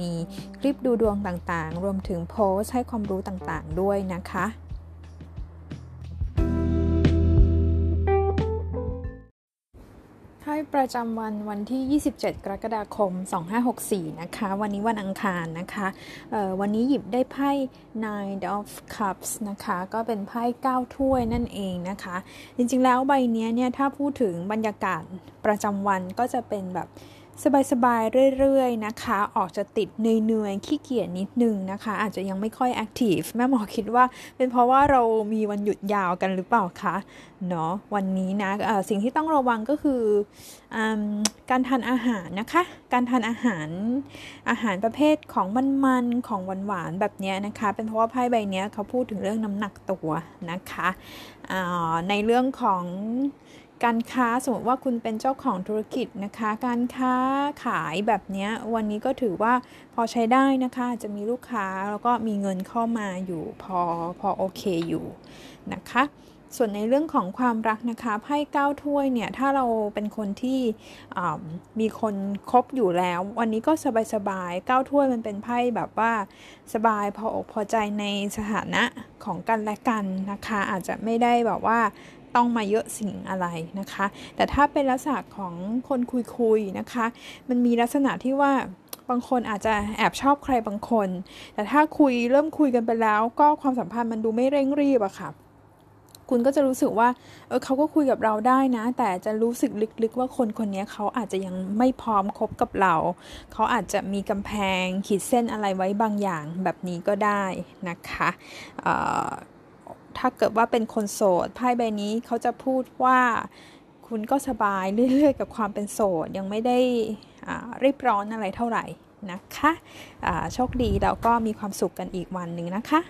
มีคลิปดูดวงต่างๆ รวมถึงโพสให้ความรู้ต่างๆ ด้วยนะคะให้ประจำวันวันที่ 27 กรกฎาคม 2564 นะคะ วันนี้วันอังคารนะคะวันนี้หยิบได้ไพ่ Nine of Cups นะคะ ก็เป็นไพ่9ถ้วยนั่นเองนะคะ จริงๆแล้วใบนี้เนี่ย ถ้าพูดถึงบรรยากาศประจำวันก็จะเป็นแบบ สบายๆเรื่อยๆนะคะ ออกจะติดเหนื่อยๆขี้เกียจนิดนึงนะคะ อาจจะยังไม่ค่อยแอคทีฟแม่หมอคิดว่า เป็นเพราะว่าเรามีวันหยุดยาวกันหรือเปล่าคะเนาะวันนี้นะะสิ่งที่ต้องระวังก็คืออการทานอาหารนะคะ การทานอาหารอาหารประเภทของมันๆของหวานๆแบบนี้นะคะ เป็นเพราะว่าไพ่ใบนี้เขาพูดถึงเรื่องน้ำหนักตัวนะคะในเรื่องของ การค้าสมมติว่าคุณเป็นเจ้าของธุรกิจนะคะ การค้าขายแบบนี้วันนี้ก็ถือว่าพอใช้ได้นะคะ จะมีลูกค้าแล้วก็มีเงินเข้ามาอยู่พอพอโอเคอยู่นะคะส่วนในเรื่องของความรักนะคะไพ่เก้าถ้วยเนี่ยถ้าเราเป็นคนที่มีคนคบอยู่แล้ว วันนี้ก็สบายๆเก้าถ้วยมันเป็นไพ่แบบว่าสบายพออกพอใจในสถานะของกันและกันนะคะ อาจจะไม่ได้แบบว่า ต้องมาเยอะสิ่งอะไรนะคะ แต่ถ้าเป็นลักษณะของคนคุยๆนะคะ มันมีลักษณะที่ว่าบางคนอาจจะแอบชอบใครบางคน แต่ถ้าคุยเริ่มคุยกันไปแล้ว ก็ความสัมพันธ์มันดูไม่เร่งรีบอะค่ะ คุณก็จะรู้สึกว่า เออเขาก็คุยกับเราได้นะ แต่จะรู้สึกลึกๆว่าคนคนนี้เขาอาจจะยังไม่พร้อมคบกับเรา เขาอาจจะมีกำแพงขีดเส้นอะไรไว้บางอย่างแบบนี้ก็ได้นะคะ ถ้าเกิดว่าเป็นคนโสดไพ่ใบนี้เขาจะพูดว่าคุณก็สบายเรื่อยๆกับความเป็นโสดยังไม่ได้รีบร้อนอะไรเท่าไหร่นะคะโชคดีแล้วก็มีความสุขกันอีกวันหนึ่งนะคะ